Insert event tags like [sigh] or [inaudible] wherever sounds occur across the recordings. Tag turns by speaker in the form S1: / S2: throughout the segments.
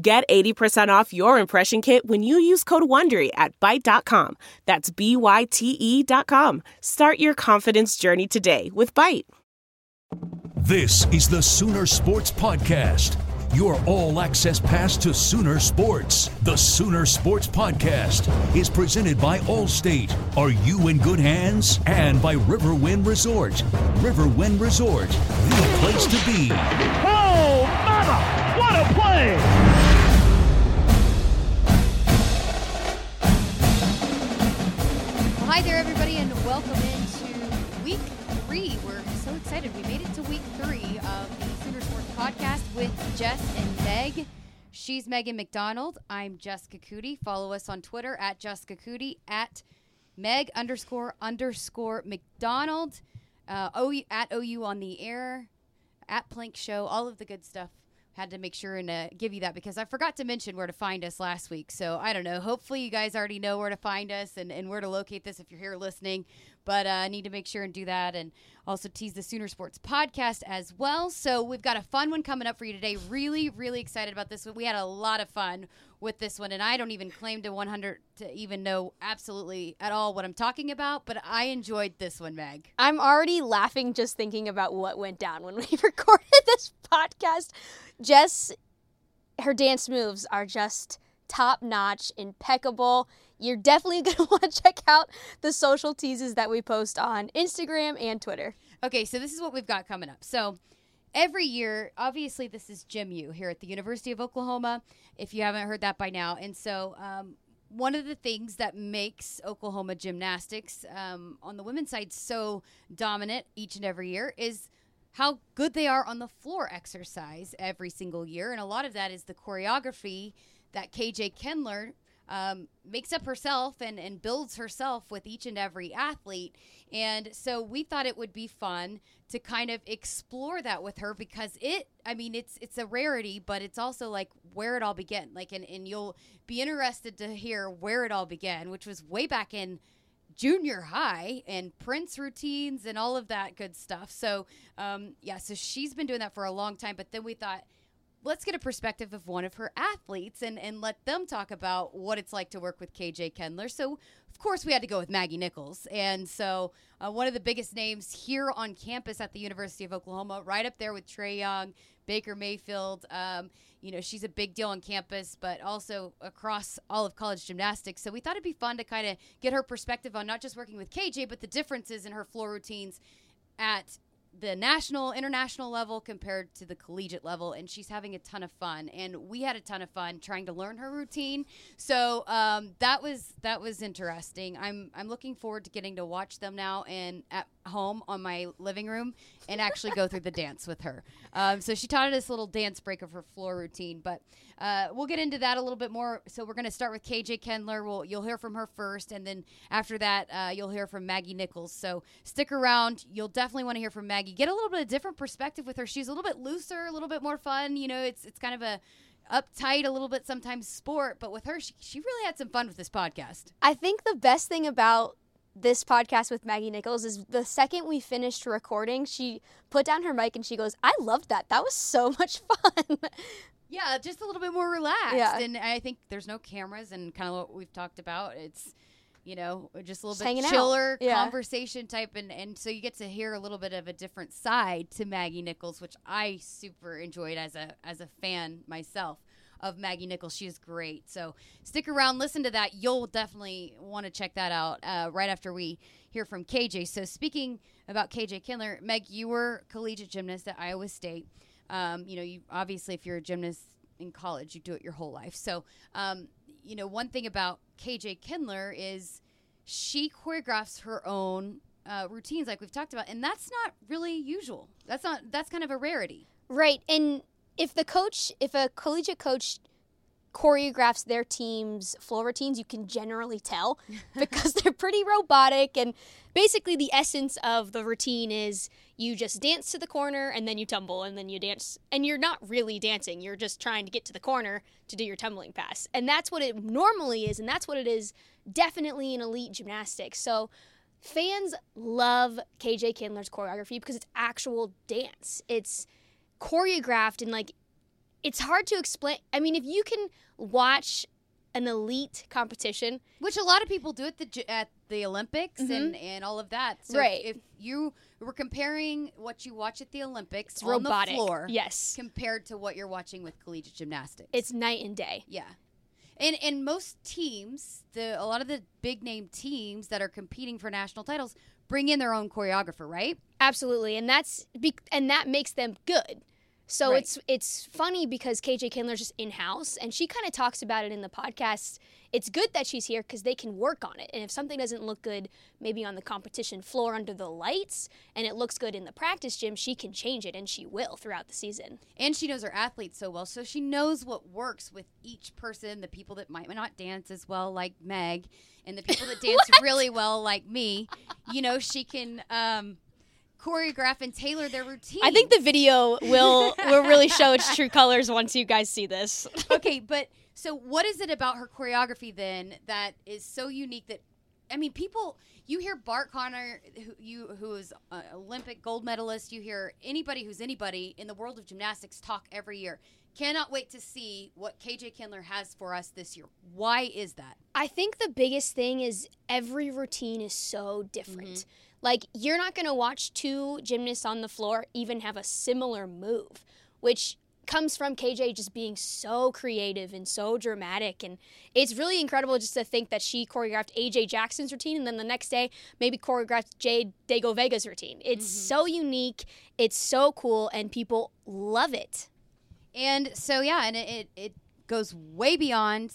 S1: Get 80% off your impression kit when you use code WONDERY at Byte.com. That's B-Y-T-E dot com. Start your confidence journey today with Byte.
S2: This is the Sooner Sports Podcast. Your all access pass to Sooner Sports. The Sooner Sports Podcast is presented by Allstate. Are you in good hands? And by Riverwind Resort. Riverwind Resort, the place to be.
S3: Oh, mama! What a play!
S4: Hi there, everybody, and welcome into week three. We're so excited. We made it to week three of the Sooner Sports Podcast with Jess and Meg. She's Megan McDonald. I'm Jessica Coody. Follow us on Twitter at Jessica Coody, at Meg underscore underscore McDonald, uh, OU, at OU on the air, at Plank Show, all of the good stuff had to make sure and uh, give you that because I forgot to mention where to find us last week. So I don't know. Hopefully, you guys already know where to find us and, and where to locate this if you're here listening. But uh, I need to make sure and do that and also tease the Sooner Sports podcast as well. So we've got a fun one coming up for you today. Really, really excited about this one. We had a lot of fun with this one, and I don't even claim to 100 to even know absolutely at all what I'm talking about, but I enjoyed this one, Meg.
S5: I'm already laughing just thinking about what went down when we [laughs] recorded this podcast. Jess, her dance moves are just top notch, impeccable. You're definitely going to want to check out the social teases that we post on Instagram and Twitter.
S4: Okay, so this is what we've got coming up. So every year, obviously, this is Gym U here at the University of Oklahoma, if you haven't heard that by now. And so, um, one of the things that makes Oklahoma gymnastics um, on the women's side so dominant each and every year is how good they are on the floor exercise every single year. And a lot of that is the choreography that KJ Kindler um, makes up herself and, and builds herself with each and every athlete. And so we thought it would be fun to kind of explore that with her because it, I mean, it's it's a rarity, but it's also like where it all began. Like, and, and you'll be interested to hear where it all began, which was way back in junior high and Prince routines and all of that good stuff. So, um, yeah, so she's been doing that for a long time. But then we thought, let's get a perspective of one of her athletes and, and let them talk about what it's like to work with KJ Kindler. So, of course, we had to go with Maggie Nichols. And so, uh, one of the biggest names here on campus at the University of Oklahoma, right up there with Trae Young, Baker Mayfield. Um, you know, she's a big deal on campus, but also across all of college gymnastics. So, we thought it'd be fun to kind of get her perspective on not just working with KJ, but the differences in her floor routines at the national, international level compared to the collegiate level, and she's having a ton of fun. And we had a ton of fun trying to learn her routine. So um, that was that was interesting. I'm I'm looking forward to getting to watch them now and at home on my living room and actually go through the dance with her. Um, so she taught us a little dance break of her floor routine. But uh, we'll get into that a little bit more. So we're going to start with KJ Kindler. We'll, you'll hear from her first, and then after that, uh, you'll hear from Maggie Nichols. So stick around. You'll definitely want to hear from Maggie. Get a little bit of different perspective with her. She's a little bit looser, a little bit more fun. You know, it's it's kind of a uptight a little bit sometimes sport, but with her, she, she really had some fun with this podcast.
S5: I think the best thing about this podcast with Maggie Nichols is the second we finished recording, she put down her mic and she goes, I loved that. That was so [laughs] much fun.
S4: Yeah, just a little bit more relaxed.
S5: Yeah.
S4: And I think there's no cameras and kind of what we've talked about. It's, you know, just a little
S5: Just
S4: bit chiller
S5: Yeah.
S4: conversation type. And, and so you get to hear a little bit of a different side to Maggie Nichols, which I super enjoyed as a, as a fan myself of Maggie Nichols. She is great. So stick around, listen to that. You'll definitely want to check that out uh, right after we hear from KJ. So speaking about KJ Kindler, Meg, you were collegiate gymnast at Iowa State. Um, you know, you obviously if you're a gymnast in college, you do it your whole life. So, um, you know, one thing about KJ Kindler is she choreographs her own uh, routines, like we've talked about, and that's not really usual. That's not that's kind of a rarity.
S5: Right. And if the coach, if a collegiate coach choreographs their team's floor routines, you can generally tell [laughs] because they're pretty robotic. And basically, the essence of the routine is you just dance to the corner and then you tumble and then you dance. And you're not really dancing, you're just trying to get to the corner to do your tumbling pass. And that's what it normally is. And that's what it is definitely in elite gymnastics. So, fans love KJ Kindler's choreography because it's actual dance. It's choreographed and like it's hard to explain. I mean, if you can watch an elite competition,
S4: Which a lot of people do at the at the Olympics and, and all of that. So
S5: Mm-hmm. Right.
S4: If, if you were comparing what you watch at the Olympics
S5: it's
S4: on
S5: robotic.
S4: the floor,
S5: Yes.
S4: compared to what you're watching with collegiate gymnastics,
S5: It's night and day.
S4: Yeah. And and most teams, the a lot of the big name teams that are competing for national titles bring in their own choreographer, right?
S5: Absolutely. And that's be- and that makes them good. So
S4: Right.
S5: it's it's funny because KJ Kindler's just in house and she kind of talks about it in the podcast. It's good that she's here because they can work on it. And if something doesn't look good, maybe on the competition floor under the lights, and it looks good in the practice gym, she can change it and she will throughout the season.
S4: And she knows her athletes so well, so she knows what works with each person. The people that might not dance as well, like Meg, and the people that [laughs] dance really well, like me. You know, she can um, choreograph and tailor their routine.
S5: I think the video will [laughs] will really show its true colors once you guys see this. [laughs]
S4: okay, but so what is it about her choreography then that is so unique that I mean people you hear Bart Conner who you who is an Olympic gold medalist, you hear anybody who's anybody in the world of gymnastics talk every year. Cannot wait to see what KJ Kindler has for us this year. Why is that?
S5: I think the biggest thing is every routine is so different. Mm-hmm. Like, you're not going to watch two gymnasts on the floor even have a similar move, which comes from KJ just being so creative and so dramatic. And it's really incredible just to think that she choreographed AJ Jackson's routine and then the next day maybe choreographed Jade Degouveia's routine. It's mm-hmm. so unique, it's so cool, and people love it.
S4: And so yeah, and it, it, it goes way beyond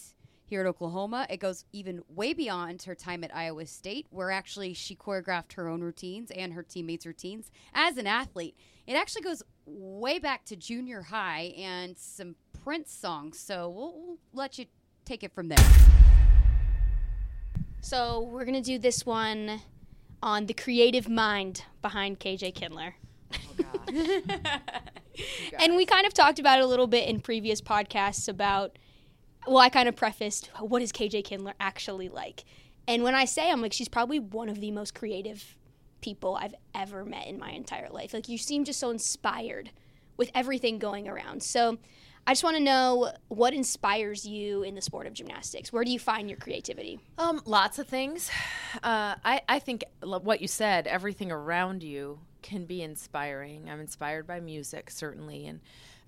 S4: here at Oklahoma. It goes even way beyond her time at Iowa State, where actually she choreographed her own routines and her teammates' routines as an athlete. It actually goes way back to junior high and some Prince songs. So we'll, we'll let you take it from there.
S5: So we're gonna do this one on the creative mind behind KJ Kindler. Oh, [laughs] and we kind of talked about it a little bit in previous podcasts about well, I kind of prefaced what is KJ Kindler actually like. And when I say I'm like she's probably one of the most creative people I've ever met in my entire life. Like you seem just so inspired with everything going around. So I just want to know what inspires you in the sport of gymnastics. Where do you find your creativity?
S6: Um, lots of things. [sighs] Uh, I I think what you said, everything around you can be inspiring. I'm inspired by music certainly, and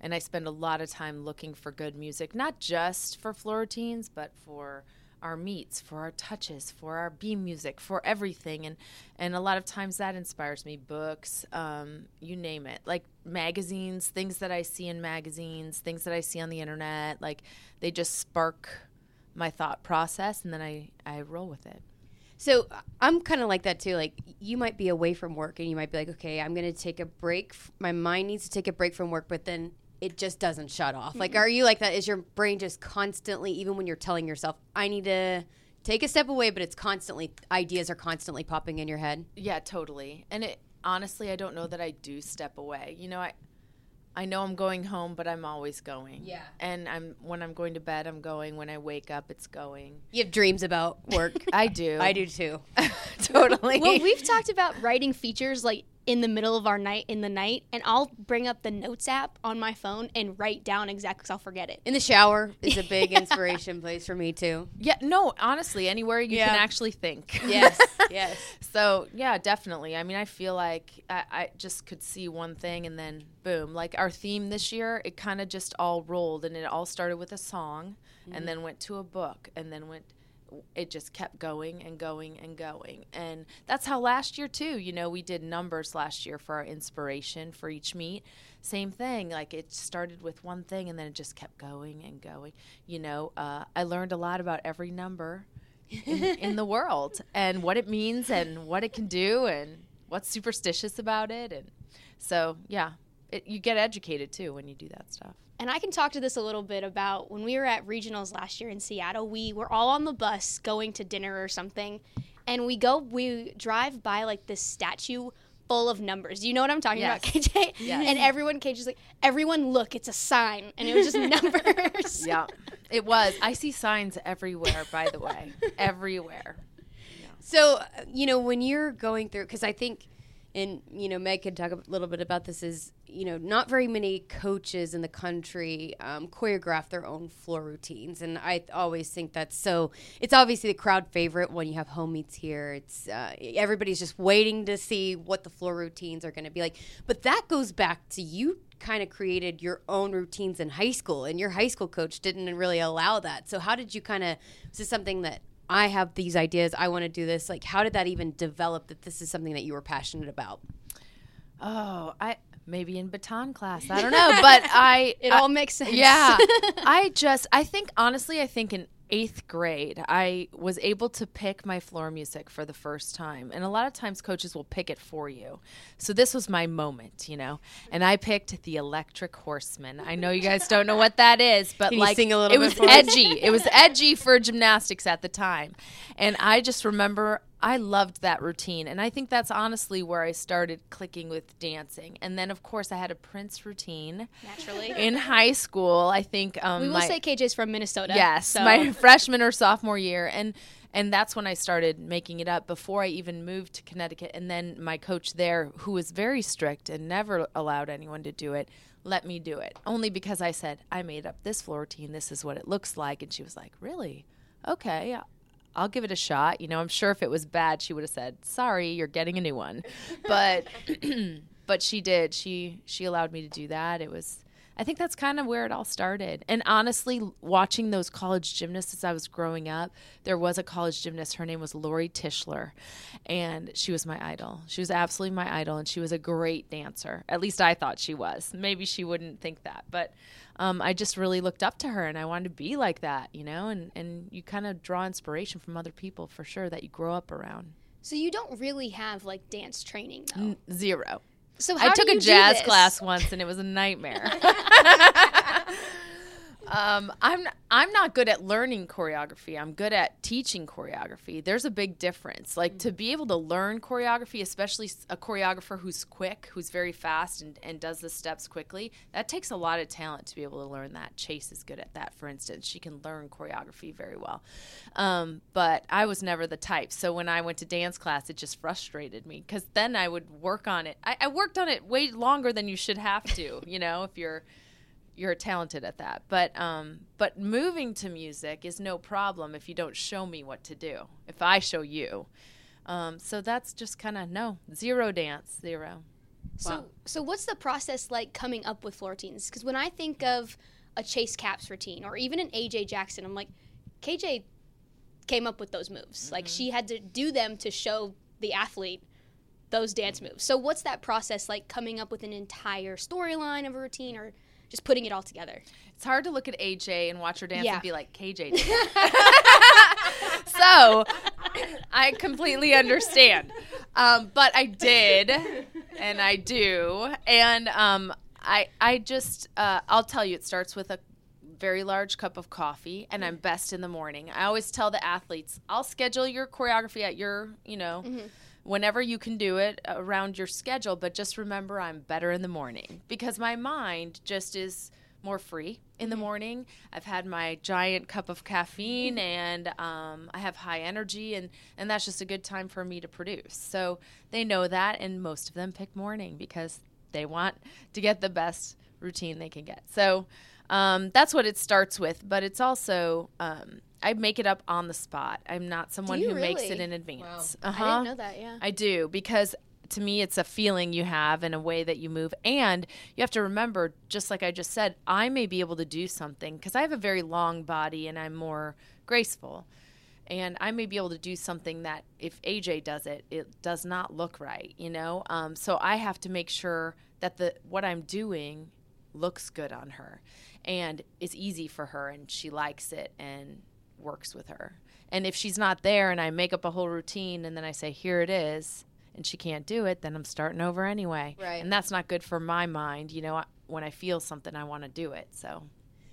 S6: and I spend a lot of time looking for good music, not just for floor routines, but for our meets, for our touches, for our beam music, for everything, and and a lot of times that inspires me. Books, um, you name it, like magazines, things that I see in magazines, things that I see on the internet, like they just spark my thought process, and then I I roll with it.
S7: So I'm kind of like that too. Like you might be away from work and you might be like, okay, I'm going to take a break. My mind needs to take a break from work, but then
S4: it just doesn't shut off. Like, are you like that? Is your brain just constantly, even when you're telling yourself, I need to take a step away, but it's constantly, ideas are constantly popping in your head?
S6: Yeah, totally. And it honestly, I don't know that I do step away. You know, I I know I'm going home, but I'm always going.
S4: Yeah.
S6: And I'm when I'm going to bed, I'm going. When I wake up, it's going.
S4: You have dreams about work. [laughs]
S6: I do.
S4: I do too. [laughs] [laughs]
S6: totally.
S5: Well, we've talked about writing features like in the middle of our night in the night, and I'll bring up the notes app on my phone and write down exactly because I'll forget it.
S4: In the shower is a big [laughs] inspiration place for me too.
S6: yeah, no, honestly, anywhere you
S4: Yeah.
S6: can actually think. [laughs]
S4: Yes, yes. [laughs]
S6: So yeah, definitely. I mean, I feel like I, I just could see one thing and then boom. Like our theme this year, it kind of just all rolled, and it all started with a song, and mm-hmm. then went to a book, and then went. It just kept going and going and going, and that's how last year too. You know, we did numbers last year for our inspiration for each meet. Same thing. Like it started with one thing, and then it just kept going and going. You know, uh, I learned a lot about every number in, in the [laughs] world and what it means and what it can do and what's superstitious about it and so yeah it, you get educated too when you do that stuff
S5: And I can talk to this a little bit about when we were at regionals last year in Seattle. We were all on the bus going to dinner or something, and we go, we drive by like this statue full of numbers. You know what I'm talking about, KJ?
S6: Yes.
S5: And everyone, KJ's like, everyone look, it's a sign, and it was just [laughs] numbers.
S6: yeah it was i see signs everywhere by the way [laughs] everywhere
S4: So, you know, when you're going through, because I think, and, you know, Meg can talk a little bit about this, is, you know, not very many coaches in the country um, choreograph their own floor routines. And I always think that's so, it's obviously the crowd favorite when you have home meets here. It's, uh, everybody's just waiting to see what the floor routines are going to be like. But that goes back to you kind of created your own routines in high school, and your high school coach didn't really allow that. So, how did you kind of, is this something that, I have these ideas. I want to do this. Like, how did that even develop that this is something that you were passionate about?
S6: oh i maybe in baton class i don't know [laughs] but i
S5: It
S6: I-
S5: all makes sense.
S6: Yeah. [laughs] I just, I think, honestly, I think in eighth grade, I was able to pick my floor music for the first time. And a lot of times coaches will pick it for you. So this was my moment, you know? And I picked the Electric Horseman. I know you guys don't know what that is, but
S4: Can
S6: like,
S4: sing a little
S6: it was edgy. It was edgy for gymnastics at the time. And I just remember I loved that routine. And I think that's honestly where I started clicking with dancing. And then, of course, I had a Prince routine
S5: Naturally. [laughs]
S6: in high school. I think um,
S5: we will
S6: my,
S5: say KJ's from Minnesota.
S6: yes,
S5: so-
S6: my [laughs] freshman or sophomore year, and and that's when I started making it up. Before I even moved to Connecticut, and then my coach there, who was very strict and never allowed anyone to do it, let me do it. Only because I said I made up this floor routine. This is what it looks like, and she was like, "Really? Okay." I'll give it a shot. You know, I'm sure if it was bad, she would have said, "Sorry, you're getting a new one." But [clears throat] but she did. She she allowed me to do that. It was I think that's kind of where it all started. And honestly, watching those college gymnasts as I was growing up, there was a college gymnast. Her name was Lori Tischler, and she was my idol. She was absolutely my idol, and she was a great dancer. At least I thought she was. Maybe she wouldn't think that, but um, I just really looked up to her, and I wanted to be like that, you know. And and you kind of draw inspiration from other people for sure that you grow up around.
S5: So you don't really have like dance training though.
S6: N- Zero.
S5: So
S6: I took a jazz class once and it was a nightmare. [laughs] [laughs] um, I'm I'm not good at learning choreography. I'm good at teaching choreography. There's a big difference. Like to be able to learn choreography, especially a choreographer who's quick, who's very fast and, and does the steps quickly, that takes a lot of talent to be able to learn that. Chayse is good at that, for instance. She can learn choreography very well. Um, but I was never the type. So when I went to dance class, it just frustrated me because then I would work on it. I, I worked on it way longer than you should have to, you know, if you're you're talented at that. But um, but moving to music is no problem if you don't show me what to do. If I show you, um, so that's just kind of no zero dance zero.
S5: So, so what's the process like coming up with floor routines? Because when I think of a Chayse Capps routine or even an AJ Jackson, I'm like, KJ came up with those moves. Like she had to do them to show the athlete those dance moves. So, what's that process like coming up with an entire storyline of a routine or just putting it all together?
S6: It's hard to look at AJ and watch her dance
S5: Yeah.
S6: and be like KJ. [laughs] did [laughs] so I completely understand. Um, but I did, and I do, and um, I I just uh, I'll tell you, it starts with a very large cup of coffee, and I'm best in the morning. I always tell the athletes, I'll schedule your choreography at your, you know. Whenever you can do it around your schedule, but just remember I'm better in the morning because my mind just is more free in the morning. I've had my giant cup of caffeine and um, I have high energy, and, and that's just a good time for me to produce. So they know that, and most of them pick morning because they want to get the best routine they can get. So um, that's what it starts with, but it's also. Um, I make it up on the spot. I'm not someone who makes it in advance.
S5: I
S6: Uh-huh.
S5: didn't know that. Yeah.
S6: I do because to me it's a feeling you have and a way that you move and you have to remember just like I just said I may be able to do something cuz I have a very long body and I'm more graceful and I may be able to do something that if AJ does it it does not look right you know um, so I have to make sure that the what I'm doing looks good on her and is easy for her and she likes it and works with her. And if she's not there and I make up a whole routine and then I say, here it is, and she can't do it, then I'm starting over anyway.
S7: Right.
S6: And that's not good for my mind. You know, when I feel something, I want to do it. So.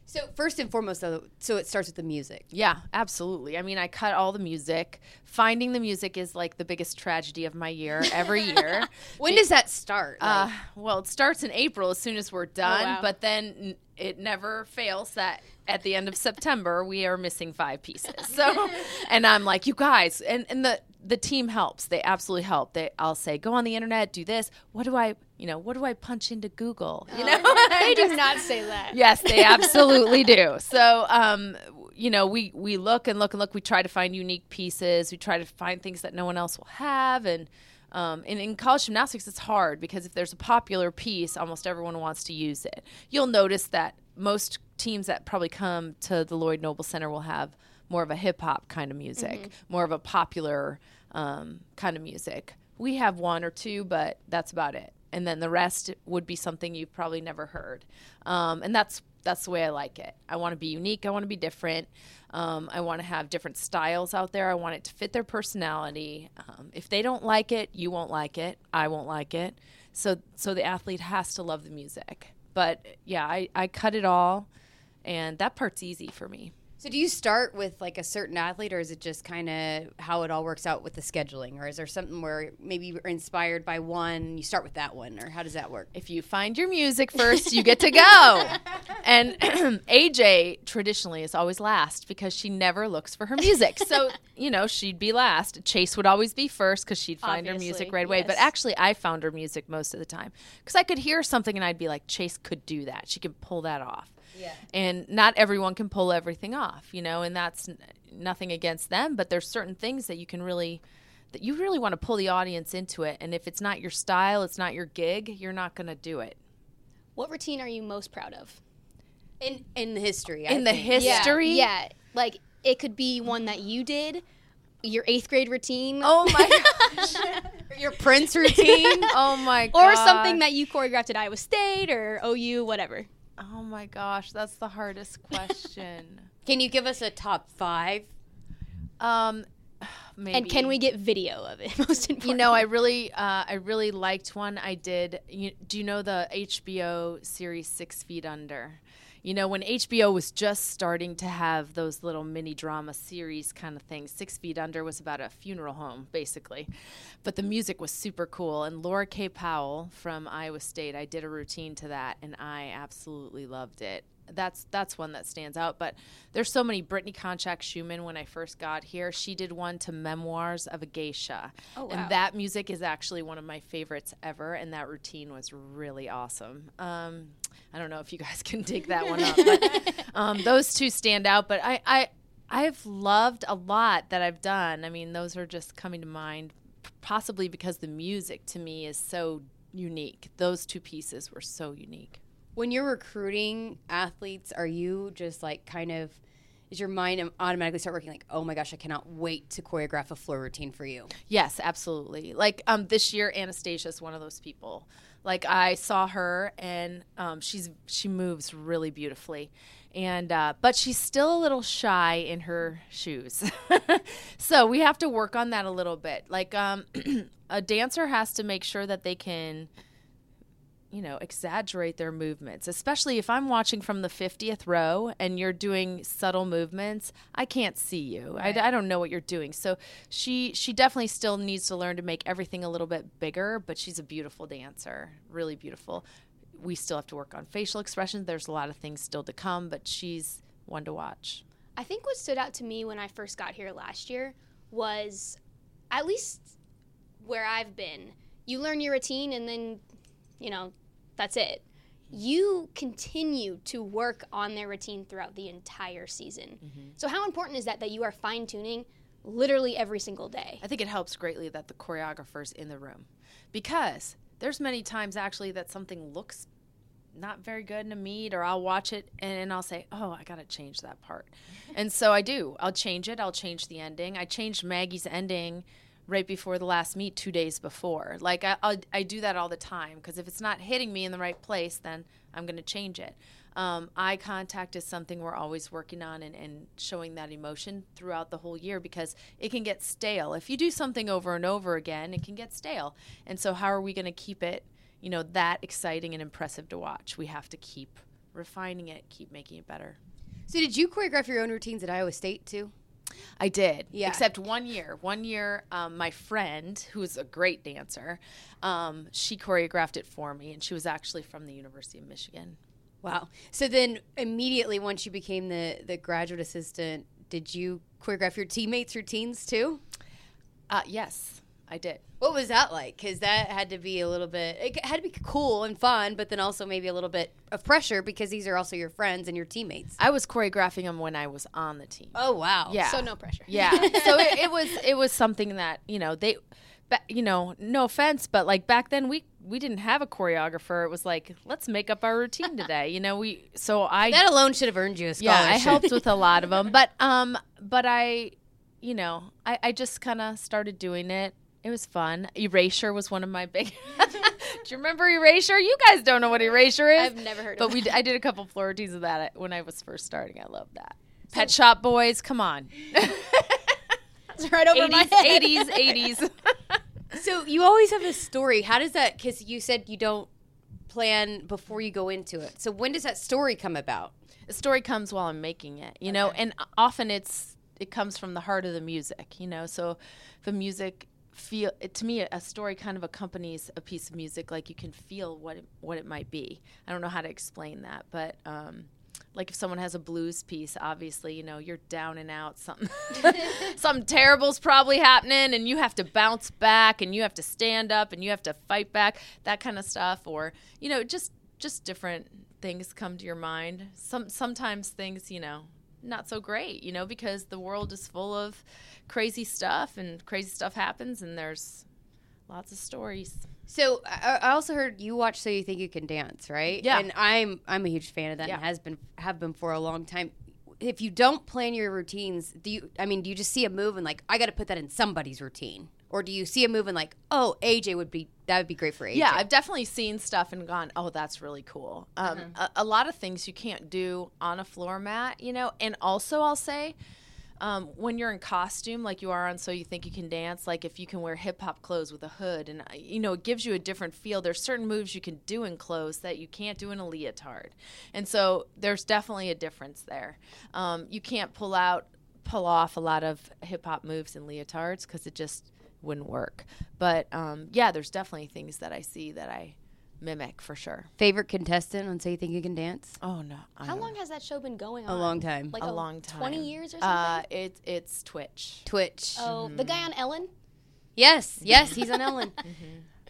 S7: So first and foremost, though, so it starts with the music.
S6: Yeah, absolutely. I mean, I cut all the music. Finding the music is like the biggest tragedy of my year every [laughs] year.
S7: When does that start?
S6: Uh, well, it starts in April as soon as we're done,
S5: wow.
S6: but then it never fails that at the end of September we are missing five pieces. So, [laughs] and I'm like, you guys, and and the the team helps. They absolutely help. They I'll say, go on the internet, do this. What do I, you know, what do I punch into Google? You know, [laughs]
S5: they [laughs] do not say that.
S6: Yes, they absolutely do. So, um, you know, we we look and look and look. We try to find unique pieces. We try to find things that no one else will have. And um, and in college gymnastics, it's hard because if there's a popular piece, almost everyone wants to use it. You'll notice that most teams that probably come to the Lloyd Noble Center will have more of a hip hop kind of music, more of a popular um, kind of music. We have one or two, but that's about it. And then the rest would be something you've probably never heard. Um, and that's that's the way I like it. I want to be unique. I want to be different. Um, I want to have different styles out there. I want it to fit their personality. Um, if they don't like it, you won't like it. I won't like it. So so the athlete has to love the music. But yeah, I, I cut it all, and that part's easy for me.
S7: So do you start with like a certain athlete, or is it just kind of how it all works out with the scheduling, or is there something where maybe you're inspired by one, you start with that one, or how does that work?
S6: if you find your music first, you get to go. [laughs] and [clears throat] AJ traditionally is always last because she never looks for her music. So, you know, she'd be last. Chayse would always be first because she'd find her music right away. But actually, I found her music most of the time because I could hear something and I'd be like, Chayse could do that. She could pull that off.
S7: Yeah.
S6: And not everyone can pull everything off, you know, and that's n- nothing against them, but there's certain things that you can really that you really want to pull the audience into it. And if it's not your style, it's not your gig, you're not going to do it.
S5: What routine are you most proud of?
S7: In in the history, I
S6: In the
S7: think.
S6: history?
S5: Yeah, like it could be one that you did, your eighth grade routine,
S6: Oh my [laughs] gosh. [laughs]
S7: your Prince routine.
S6: oh my god.
S5: or something that you choreographed at Iowa State or OU, whatever.
S6: Oh my gosh, that's the hardest [laughs] question.
S7: Can you give us a top five?
S6: um maybe [sighs]
S5: And can we get video of it? [laughs] Most important.
S6: you know, I really, uh, I really liked one I did. You, do you know the HBO series Six Feet Under? You know, when HBO was just starting to have those little mini drama series kind of things, Six Feet Under was about a funeral home, basically. But the music was super cool. And Laura K. Powell from Iowa State, I did a routine to that, and I absolutely loved it. That's that's one that stands out. But there's so many. Brittany Konchak Schumann, when I first got here, she did one to Memoirs of a Geisha.
S5: Oh, wow.
S6: And that music is actually one of my favorites ever, and that routine was really awesome. Um, I don't know if you guys [laughs] can dig that one up, but um, those two stand out. But I, I, I've loved a lot that I've done. I mean, those are just coming to mind, possibly because the music to me is so unique. Those two pieces were so unique.
S7: When you're recruiting athletes, are you just like kind of is your mind automatically start working like, oh my gosh, I cannot wait to choreograph a floor routine for you?
S6: Yes, absolutely. Like um, this year, Anastasia is one of those people. Like I saw her, and um, she's she moves really beautifully, and uh, but she's still a little shy in her shoes. [laughs] so we have to work on that a little bit. Like um, [clears throat] a dancer has to make sure that they can you know, exaggerate their movements, especially if I'm watching from the 50th row and you're doing subtle movements. I can't see you. I, I don't know what you're doing. So she she definitely still needs to learn to make everything a little bit bigger, but she's a beautiful dancer, really beautiful. We still have to work on facial expressions. There's a lot of things still to come, but she's one to watch.
S5: I think what stood out to me when I first got here last year was at least where I've been, you learn your routine and then, you know, that's it. You continue to work on their routine throughout the entire season. Mm-hmm. So, how important is that that you are fine tuning literally every single day?
S6: I think it helps greatly that the choreographer's in the room because there's many times actually that something looks not very good in a meet or I'll watch it and, and I'll say, oh, I got to change that part. [laughs] and so I do. I'll change it. I'll change the ending. I changed Maggie's ending right before the last meet two days before. Like I, I'll, I do that all the time because if it's not hitting me in the right place, then I'm going to change it. Um, eye contact is something we're always working on and, and showing that emotion throughout the whole year because it can get stale. If you do something over and over again, it can get stale. And so, how are we going to keep it, you know, that exciting and impressive to watch? We have to keep refining it, keep making it better.
S4: So did you choreograph your own routines at Iowa State too?
S6: I did.
S4: Yeah.
S6: Except one year. One year, um, my friend, who's a great dancer, um, she choreographed it for me, and she was actually from the University of Michigan.
S4: Wow. So then immediately once you became the the graduate assistant, did you choreograph your teammates' routines too?
S6: Uh, yes, I did.
S4: What was that like? Because that had to be a little bit. It had to be cool and fun, but then also maybe a little bit of pressure because these are also your friends and your teammates.
S6: I was choreographing them when I was on the team.
S4: Oh wow.
S6: Yeah.
S5: So, no pressure.
S6: Yeah. [laughs] so it, it was it was something that you know they, you know, no offense, but like back then we we didn't have a choreographer. It was like let's make up our routine today. You know, we so I
S4: That alone should have earned you a
S6: yeah
S4: scholarship.
S6: I helped with a lot of them, [laughs] but um but I, you know, I I just kind of started doing it. It was fun. Erasure was one of my big. [laughs] Do you remember Erasure? You guys don't know what Erasure is.
S5: I've never heard of it.
S6: But
S5: of
S6: we d- I did a couple floor routines of that when I was first starting. I love that. Pet Shop Boys, come on.
S5: It's right over my head.
S6: 80s, 80s. [laughs]
S4: So you always have a story. How does that? Because you said you don't plan before you go into it. So when does that story come about?
S6: the story comes while I'm making it, you know, and often it's it comes from the heart of the music, you know. So the music feel to me a story kind of accompanies a piece of music like you can feel what it, what it might be. I don't know how to explain that, but um like if someone has a blues piece, obviously, you know, you're down and out, something [laughs] something terrible's probably happening and you have to bounce back and you have to stand up and you have to fight back, that kind of stuff or, you know, just just different things come to your mind. Some sometimes things, you know, not so great, you know, because the world is full of crazy stuff and crazy stuff happens and there's lots of stories.
S4: So I, I also heard you watch So You Think You Can Dance, right?
S6: Yeah.
S4: And I'm I'm a huge fan of that
S6: Yeah.
S4: and has been have been for a long time. If you don't plan your routines, do you? I mean, do you just see a move and like I got to put that in somebody's routine, or do you see a move and like, oh, AJ would be that would be great for AJ?
S6: Yeah, I've definitely seen stuff and gone, oh, that's really cool. Um,
S4: Mm-hmm.
S6: a, a lot of things you can't do on a floor mat, you know. And also, I'll say, um, when you're in costume, like you are on So You Think You Can Dance, like if you can wear hip hop clothes with a hood, and uh, you know, it gives you a different feel. There's certain moves you can do in clothes that you can't do in a leotard, and so there's definitely a difference there. Um, you can't pull out, pull off a lot of hip hop moves in leotards because it just wouldn't work. But um, yeah, there's definitely things that I see that I mimic for sure.
S4: Favorite contestant on So You Think You Can Dance?
S6: Oh no, I
S5: How
S6: don't-
S5: long has that show been going on?
S4: A long time.
S5: Like
S6: a long time.
S5: 20 years or something?
S6: Uh, it, it's Twitch.
S4: Twitch.
S5: oh, the guy on Ellen?
S4: Yes, yes, he's on Ellen. [laughs]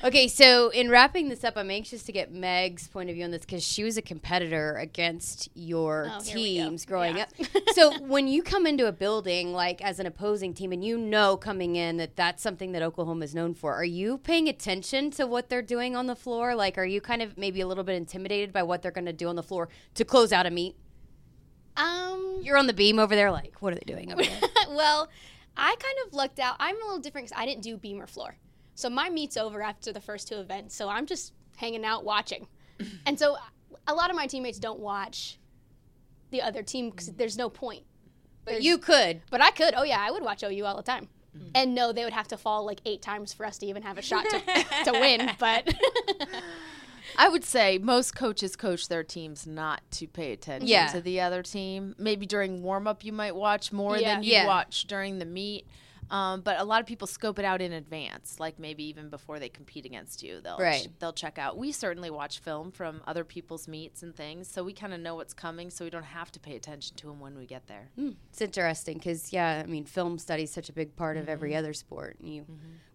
S4: Okay, so in wrapping this up, I'm anxious to get Meg's point of view on this because she was a competitor against your
S5: Oh, here we go.
S4: teams growing
S5: Yeah.
S4: up. so [laughs] when you come into a building like as an opposing team and you know coming in that that's something that Oklahoma is known for, are you paying attention to what they're doing on the floor? Like, are you kind of maybe a little bit intimidated by what they're going to do on the floor to close out a meet?
S5: Um,
S4: You're on the beam over there, like, what are they doing over there? [laughs]
S5: well, I kind of lucked out. I'm a little different because I didn't do beamer floor. So my meet's over after the first two events. So I'm just hanging out watching. [clears throat] and so a lot of my teammates don't watch the other team because there's no point.
S4: but you could.
S5: But I could. Oh, yeah, I would watch OU all the time. And no, they would have to fall like eight times for us to even have a shot to, [laughs] to win. But
S6: I would say most coaches coach their teams not to pay attention
S4: Yeah.
S6: to the other team. Maybe during warm up, you might watch more
S5: Yeah.
S6: than you
S4: Yeah.
S6: watch during the meet. Um, but a lot of people scope it out in advance, like maybe even before they compete against you. They'll
S4: Right.
S6: they'll check out. We certainly watch film from other people's meets and things, so we kind of know what's coming, so we don't have to pay attention to them when we get there.
S4: It's interesting because, yeah, I mean, film study is such a big part of
S6: Mm-hmm.
S4: every other sport. and You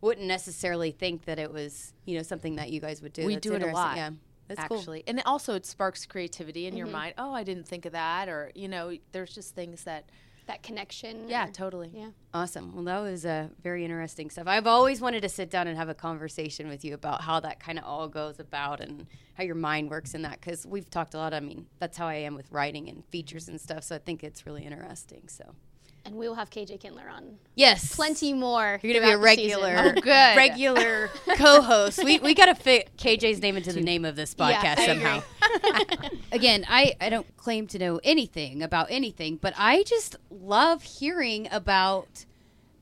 S4: wouldn't necessarily think that it was, you know, something that you guys would do.
S6: We
S4: That's
S6: do it a lot.
S4: Yeah, that's cool.
S6: actually and also it sparks creativity in your mind oh i didn't think of that or you know there's just things that
S5: that connection.
S6: yeah
S5: or-
S6: totally
S5: Yeah.
S4: Awesome. Well, that was uh, very interesting stuff. I've always wanted to sit down and have a conversation with you about how that kind of all goes about and how your mind works in that because we've talked a lot. I mean, that's how I am with writing and features and stuff. So I think it's really interesting. So
S5: And we will have KJ Kindler on
S4: yes,
S5: plenty more.
S4: You're gonna be a
S5: throughout the season.
S4: regular, [laughs]
S6: Oh, good.
S4: regular [laughs] co-host. We we gotta fit KJ's name into the name of this
S5: Yeah,
S4: podcast
S5: I
S4: somehow. [laughs] Again, I I don't claim to know anything about anything, but I just love hearing about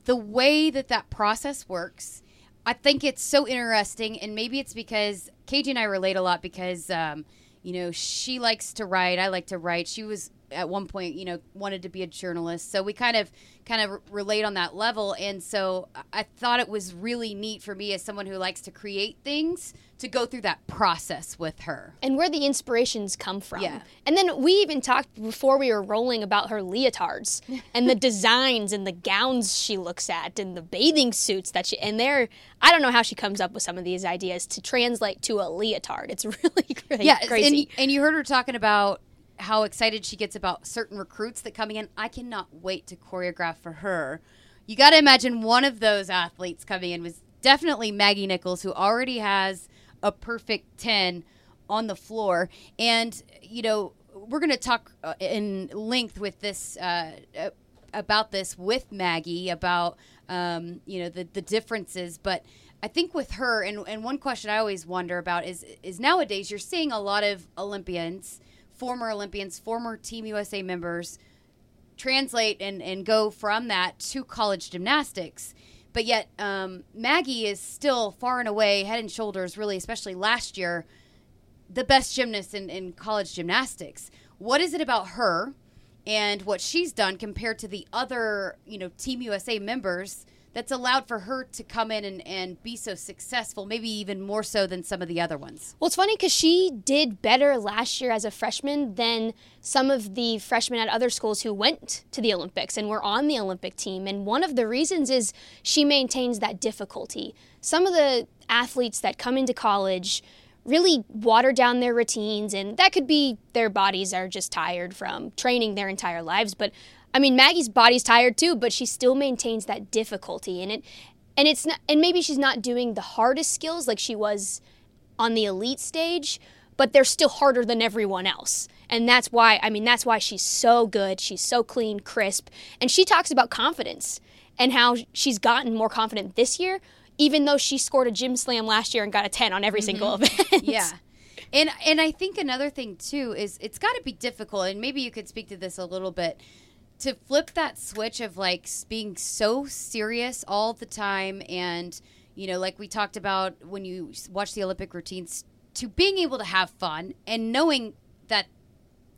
S4: the way that that process works. I think it's so interesting, and maybe it's because KJ and I relate a lot because, um, you know, she likes to write. I like to write. She was at one point, you know, wanted to be a journalist, so we kind of kind of relate on that level. And so I- thought it was really neat for me as someone who likes to create things to go through that process with her.
S5: and where the inspirations come from.
S4: Yeah.
S5: And then we even talked before we were rolling about her leotards [laughs] and the designs and the gowns she looks at and the bathing suits that she and they're I don't know how she comes up with some of these ideas to translate to a leotard. It's [laughs] really cra-
S4: yeah,
S5: crazy.
S4: And, and you heard her talking about how excited she gets about certain recruits that coming in. I cannot wait to choreograph for her. You got to imagine one of those athletes coming in was definitely Maggie Nichols, who already has a perfect 10 on the floor. And, you know, we're going to talk uh, in length with this. Uh, uh, about this with Maggie about um, you know the the differences, but I think with her and and one question I always wonder about is is nowadays you're seeing a lot of Olympians, former Olympians, former Team USA members translate and and go from that to college gymnastics. But yet um, Maggie is still far and away, head and shoulders, really, especially last year, the best gymnast in, in college gymnastics. What is it about her and what she's done compared to the other, you know, Team USA members that's allowed for her to come in and, and be so successful, maybe even more so than some of the other ones?
S5: Well, it's funny because she did better last year as a freshman than some of the freshmen at other schools who went to the Olympics and were on the Olympic team. And one of the reasons is she maintains that difficulty. Some of the athletes that come into college really water down their routines, and that could be their bodies are just tired from training their entire lives. But I mean, Maggie's body's tired too, but she still maintains that difficulty, in it, and it's not, and maybe she's not doing the hardest skills like she was on the elite stage, but they're still harder than everyone else. And that's why, I mean, that's why she's so good. She's so clean, crisp. And she talks about confidence and how she's gotten more confident this year, even though she scored a gym slam last year and got a 10 on every single mm-hmm. event.
S4: Yeah. [laughs] And and I think another thing too is it's got to be difficult and maybe you could speak to this a little bit to flip that switch of like being so serious all the time and you know like we talked about when you watch the Olympic routines to being able to have fun and knowing that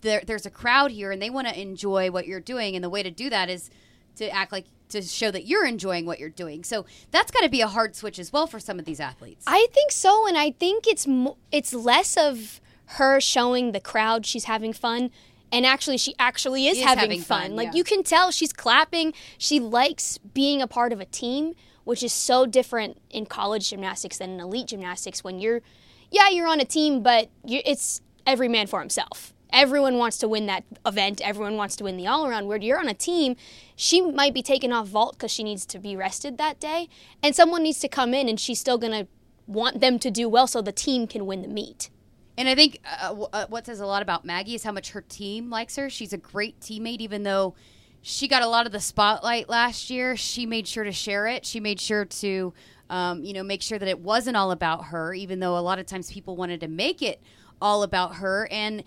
S4: there, there's a crowd here and they want to enjoy what you're doing and the way to do that is to act like to show that you're enjoying what you're doing. So that's got to be a hard switch as well for some of these athletes.
S5: I think so, and I think it's it's less of her showing the crowd she's having fun, and actually she actually is,
S4: Is
S5: having,
S4: having
S5: fun.
S4: fun,
S5: Like
S4: yeah.
S5: you can tell she's clapping. She likes being a part of a team, which is so different in college gymnastics than in elite gymnastics. When you're, yeah, you're on a team, but you, it's every man for himself. Everyone wants to win that event. Everyone wants to win the all around. Where you're on a team, she might be taking off vault because she needs to be rested that day, and someone needs to come in, and she's still gonna want them to do well so the team can win the meet.
S4: And I think uh, w- uh, what says a lot about Maggie is how much her team likes her. She's a great teammate, even though she got a lot of the spotlight last year. She made sure to share it. She made sure to, um, you know, make sure that it wasn't all about her, even though a lot of times people wanted to make it all about her. And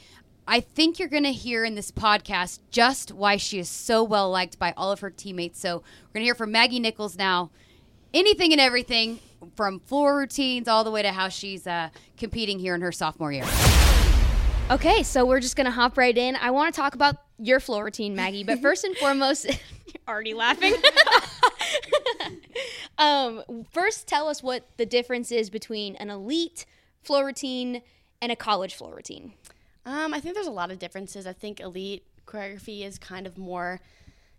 S4: I think you're going to hear in this podcast just why she is so well liked by all of her teammates. So we're going to hear from Maggie Nichols now anything and everything from floor routines all the way to how she's uh, competing here in her sophomore year.
S5: Okay, so we're just gonna hop right in. I want to talk about your floor routine, Maggie. But first and [laughs] foremost, [laughs] you're already laughing. [laughs] um, first, tell us what the difference is between an elite floor routine and a college floor routine.
S8: Um, I think there's a lot of differences. I think elite choreography is kind of more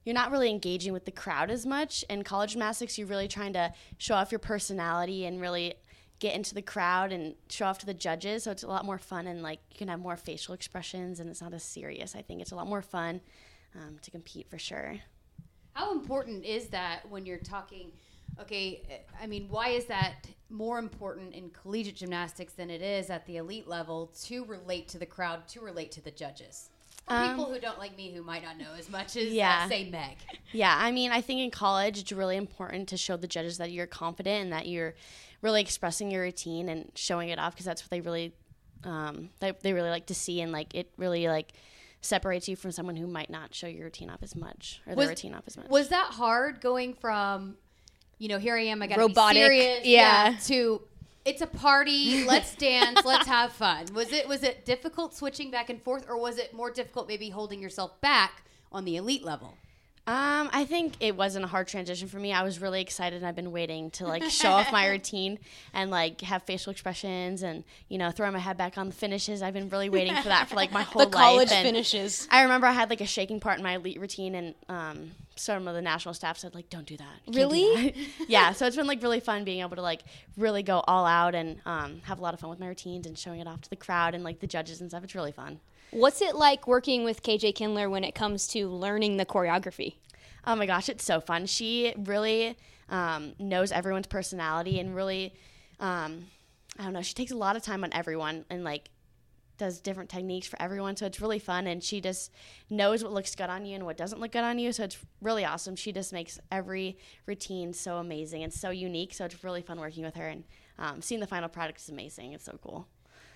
S8: you're not really engaging with the crowd as much. In college gymnastics, you're really trying to show off your personality and really get into the crowd and show off to the judges. So it's a lot more fun and like you can have more facial expressions and it's not as serious. I think it's a lot more fun um, to compete for sure.
S4: How important is that when you're talking? Okay, I mean, why is that more important in collegiate gymnastics than it is at the elite level to relate to the crowd, to relate to the judges?
S8: Um,
S4: people who don't like me, who might not know as much as,
S8: Yeah.
S4: uh, say, Meg.
S8: Yeah, I mean, I think in college it's really important to show the judges that you're confident and that you're really expressing your routine and showing it off because that's what they really, um, they, they really like to see and like it really like separates you from someone who might not show your routine off as much or
S4: Was-
S8: their routine off as much.
S4: Was that hard going from, you know, here I am, I got to be
S5: Robotic,
S4: serious,
S5: yeah.
S4: to it's a party, let's dance, let's [laughs] have fun. Was it was it difficult switching back and forth, or was it more difficult maybe holding yourself back on the elite level?
S8: Um, I think it wasn't a hard transition for me. I was really excited and I've been waiting to like show off my [laughs] routine and like have facial expressions and you know throw my head back on the finishes. I've been really [laughs] waiting for that for like my whole
S5: The college
S8: life. And
S5: finishes.
S8: I remember I had like a shaking part in my elite routine and um, some of the national staff said like don't do that. Can't do
S5: Really?
S8: that." [laughs] yeah. So it's been like really fun being able to like really go all out and um, have a lot of fun with my routines and showing it off to the crowd and like the judges and stuff. It's really fun.
S5: What's it like working with KJ Kindler when it comes to learning the choreography?
S8: Oh my gosh, it's so fun. She really um, knows everyone's personality and really, um, I don't know, she takes a lot of time on everyone and like does different techniques for everyone. So it's really fun. And she just knows what looks good on you and what doesn't look good on you. So it's really awesome. She just makes every routine so amazing and so unique. So it's really fun working with her. And um, seeing the final product is amazing. It's so cool.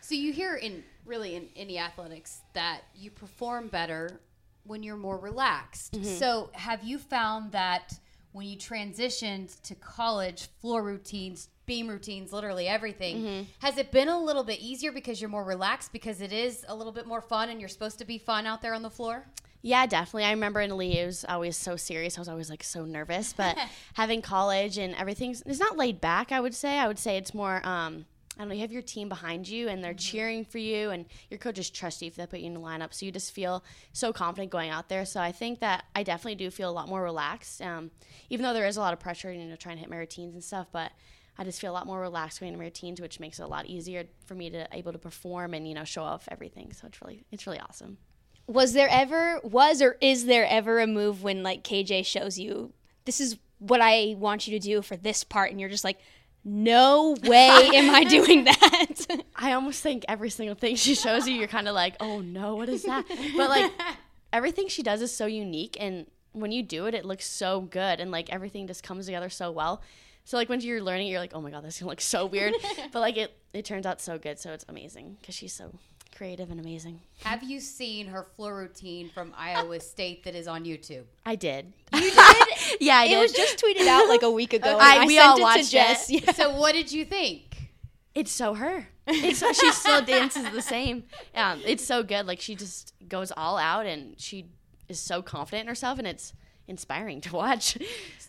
S4: So you hear in really in any athletics that you perform better when you're more relaxed. So have you found that when you transitioned to college floor routines, beam routines, literally everything, has it been a little bit easier because you're more relaxed because it is a little bit more fun and you're supposed to be fun out there on the floor?
S8: Yeah, definitely. I remember in Lee, it was always so serious. I was always like so nervous. But [laughs] having college and everything's it's not laid back. I would say. I would say it's more. Um, I don't know. You have your team behind you, and they're cheering for you, and your coaches trust you if they put you in the lineup. So you just feel so confident going out there. So I think that I definitely do feel a lot more relaxed. Um, even though there is a lot of pressure, you know, trying to hit my routines and stuff, but. I just feel a lot more relaxed going into my routines, which makes it a lot easier for me to able to perform and you know show off everything. So it's really it's really awesome.
S5: Was there ever was or is there ever a move when like KJ shows you this is what I want you to do for this part and you're just like no way am I doing that. [laughs]
S8: I almost think every single thing she shows you, you're kind of like, oh no, what is that? But like [laughs] everything she does is so unique, and when you do it, it looks so good, and like everything just comes together so well. So like when you're learning, it, you're like, oh my god, this is gonna look so weird, [laughs] but like it it turns out so good, so it's amazing because she's so creative and amazing.
S4: Have you seen her floor routine from Iowa [laughs] State that is on YouTube?
S8: I did.
S5: You did? [laughs]
S8: yeah, I
S5: it
S8: did.
S5: was just tweeted out like a week ago. [laughs]
S8: I-
S5: I,
S8: we
S5: sent
S8: all watched
S5: Jess.
S8: it.
S5: Yeah.
S4: So what did you think?
S8: It's so her. It's so, she still dances the same. Um, it's so good. Like she just goes all out, and she is so confident in herself, and it's inspiring to watch.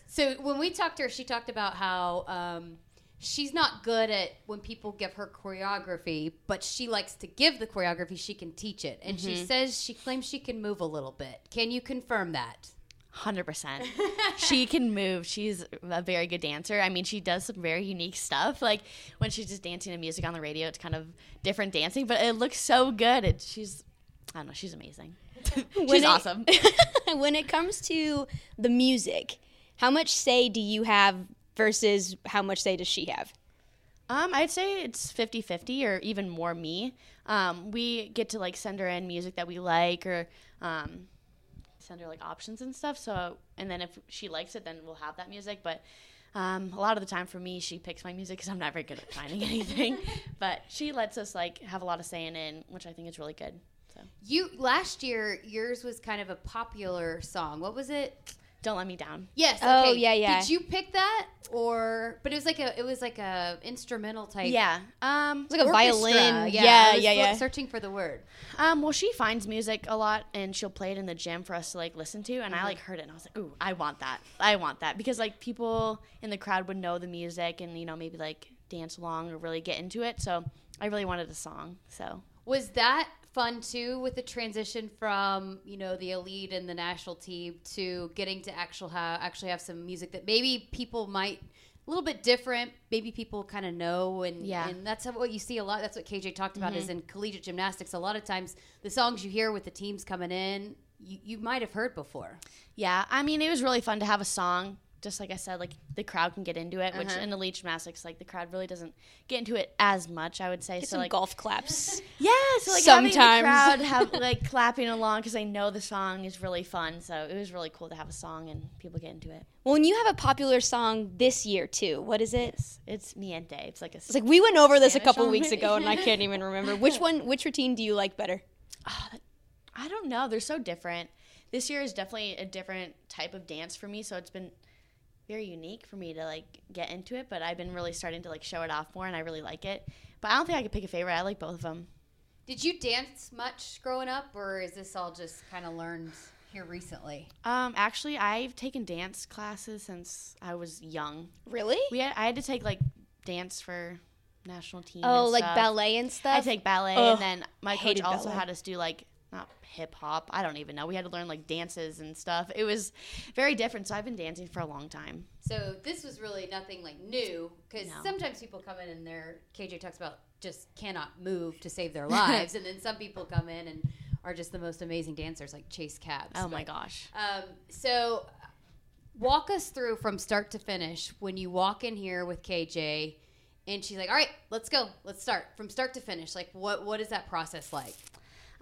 S4: So when we talked to her, she talked about how um, she's not good at when people give her choreography, but she likes to give the choreography. She can teach it, and she mm-hmm. says she claims she can move a little bit. Can you confirm that?
S8: Hundred percent. [laughs] She can move. She's a very good dancer. I mean, she does some very unique stuff. Like when she's just dancing to music on the radio, it's kind of different dancing, but it looks so good. It, she's, I don't know, she's amazing. [laughs]
S5: When
S8: she's
S5: it-
S8: awesome. [laughs]
S5: when it comes to the music, how much say do you have versus how much say does she have?
S8: Um, I'd say it's 50-50 or even more me. Um, we get to like send her in music that we like or um, send her like options and stuff. So and then if she likes it, then we'll have that music. But um, a lot of the time for me, she picks my music because I'm not very good at finding [laughs] anything. but she lets us like have a lot of say in it, which I think is really good. So
S4: You last year, yours was kind of a popular song. What was it?
S8: Don't let me down.
S4: Yes.
S5: Oh, yeah, yeah.
S4: Did you pick that or? But it was like a it was like a instrumental type.
S8: Yeah. Um.
S5: It's like a
S4: orchestra.
S5: violin.
S4: Yeah.
S5: Yeah,
S4: I
S5: yeah,
S4: lo-
S5: yeah.
S4: Searching for the word.
S8: Um, well, she finds music a lot, and she'll play it in the gym for us to like listen to. And I
S5: Uh-huh.
S8: like heard it, and I was like, "Ooh, I want that! I want that!" Because like people in the crowd would know the music, and you know maybe like dance along or really get into it. So I really wanted a song. So
S4: Was that fun too with the transition from you know the elite and the national team to getting to actual have actually have some music that maybe people might a little bit different maybe people kind of know and
S8: Yeah.
S4: and that's what you see a lot that's what KJ talked about is mm-hmm. in collegiate gymnastics a lot of times the songs you hear with the teams coming in you, you might have heard before
S8: yeah, I mean, it was really fun to have a song. Just like I said, like the crowd can get into it, which
S5: Uh-huh.
S8: in elite gymnastics, like the crowd really doesn't get into it as much. I would say.
S5: Get
S8: so like
S5: golf claps. [laughs]
S8: Yeah, so like
S5: Sometimes.
S8: having the crowd have [laughs] like clapping along because I know the song is really fun. So it was really cool to have a song and people get into it.
S5: well, and you have a popular song this year too. What is it?
S8: It's Miente. It's like a
S5: It's like we went over this a couple
S8: song.
S5: weeks ago, and I can't even [laughs] remember which one. Which routine do you like better?
S8: I don't know. They're so different. This year is definitely a different type of dance for me, so it's been very unique for me to like get into it. But I've been really starting to like show it off more, and I really like it. But I don't think I could pick a favorite. I like both of them.
S4: did you dance much growing up or is this all just kind of learned here recently
S8: Um, actually, I've taken dance classes since I was young.
S5: Really?
S8: We had, I had to take like dance for national team.
S5: Oh,
S8: and
S5: like
S8: stuff.
S5: ballet and stuff.
S8: I take ballet,
S5: Ugh,
S8: and then my coach also
S5: ballet.
S8: had us do like not hip hop. I don't even know. We had to learn like dances and stuff. It was very different. So I've been dancing for a long time.
S4: So this was really nothing like new because
S8: No.
S4: sometimes people come in and they're KJ talks about just cannot move to save their [laughs] lives, and then some people come in and are just the most amazing dancers like Chayse Capps.
S8: Oh my gosh.
S4: Um, so walk us through from start to finish when you walk in here with KJ. And she's like, "All right, let's go. Let's start from start to finish. Like, what what is that process like?"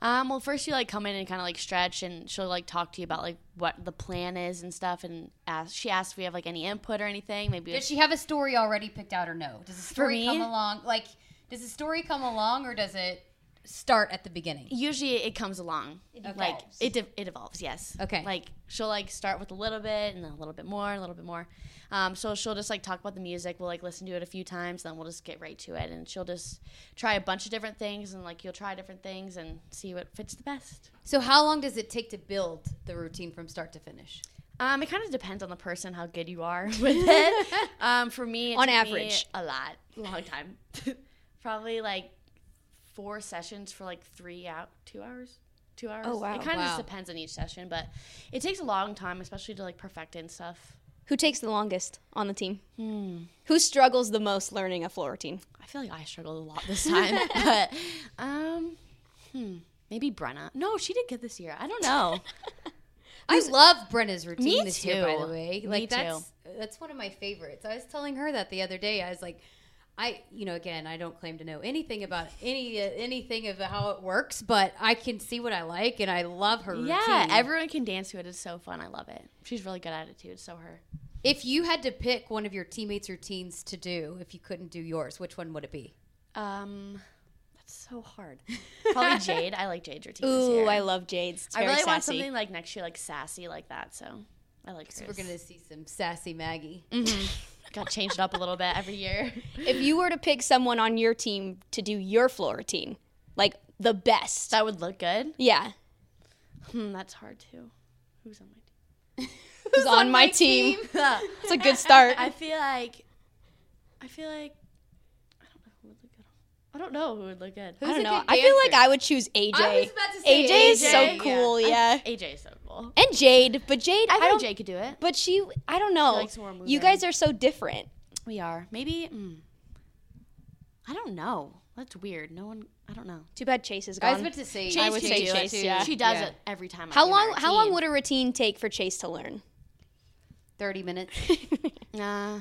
S8: Um, well, first you like come in and kind of like stretch, and she'll like talk to you about like what the plan is and stuff, and ask. She asks if we have like any input or anything. Maybe
S4: Does she have a story already picked out or no? Does the story come along? Like, does the story come along or does it start at the beginning?
S8: usually it comes along. like it de- it evolves. Yes.
S4: Okay.
S8: Like she'll like start with a little bit and then a little bit more, and a little bit more. Um, so she'll just like talk about the music. We'll like listen to it a few times, then we'll just get right to it. And she'll just try a bunch of different things, and like you'll try different things and see what fits the best.
S4: So, how long does it take to build the routine from start to finish?
S8: Um, it kind of depends on the person how good you are [laughs] with it. [laughs] um, for me, it
S5: On average.
S8: a lot, long time. [laughs] Probably like four sessions for like three out, two hours, two hours.
S5: Oh, wow.
S8: It kind of
S4: Wow.
S8: just depends on each session, but it takes a long time, especially to like perfect and stuff.
S5: Who takes the longest on the team?
S8: Hmm.
S5: Who struggles the most learning a floor routine?
S8: I feel like I struggled a lot this time, [laughs] but um, hmm, maybe Brenna. No, she did good this year. I don't know. [laughs]
S4: I love Brenna's routine
S8: Me
S4: this year, by the way.
S8: Me
S4: Like
S8: too.
S4: that's that's one of my favorites. I was telling her that the other day. I was like, I you know again I don't claim to know anything about any uh, anything of how it works, but I can see what I like and I love her
S8: yeah,
S4: routine.
S8: everyone can dance to it. It's so fun. I love it. She's really good at it too. It's so her.
S4: if you had to pick one of your teammates' routines to do, if you couldn't do yours, which one would it be?
S8: Um, that's so hard. Probably [laughs] Jade. I like Jade's routine.
S5: Ooh. I love Jade's. It's
S8: I really want something like next year, like sassy, like that. So I like hers.
S4: We're gonna see some sassy Maggie. [laughs]
S8: got changed up a little bit every year. [laughs]
S5: if you were to pick someone on your team to do your floor routine, like the best,
S8: That would look good.
S5: yeah,
S8: Hmm, that's hard too. Who's on my team? [laughs]
S5: who's on, my team? It's [laughs] a good start.
S8: I feel like. I feel like. I don't know who would look good. I don't know who would look good.
S5: I don't know. I feel like? I would choose AJ.
S4: I was about to say
S5: AJ is so
S4: AJ,
S5: cool, yeah.
S8: AJ is so cool.
S5: And Jade, but Jade,
S8: I
S5: I,
S8: think
S5: don't.
S8: Jade could do it.
S5: But she, I don't know.
S8: likes more
S5: you guys are so different.
S8: We are. Maybe. Mm, I don't know. That's weird. No one. I don't know.
S5: Too bad Chayse is
S4: I was
S5: gone.
S4: about to say,
S8: Chayse
S5: I would
S8: can
S5: say
S8: do it,
S5: Chayse,
S8: too.
S5: yeah.
S8: She does
S4: Yeah.
S8: it every time. I
S5: how
S8: see
S5: long?
S8: her
S5: How long
S8: team.
S5: would a routine take for Chayse to learn?
S4: thirty minutes. [laughs]
S8: Nah.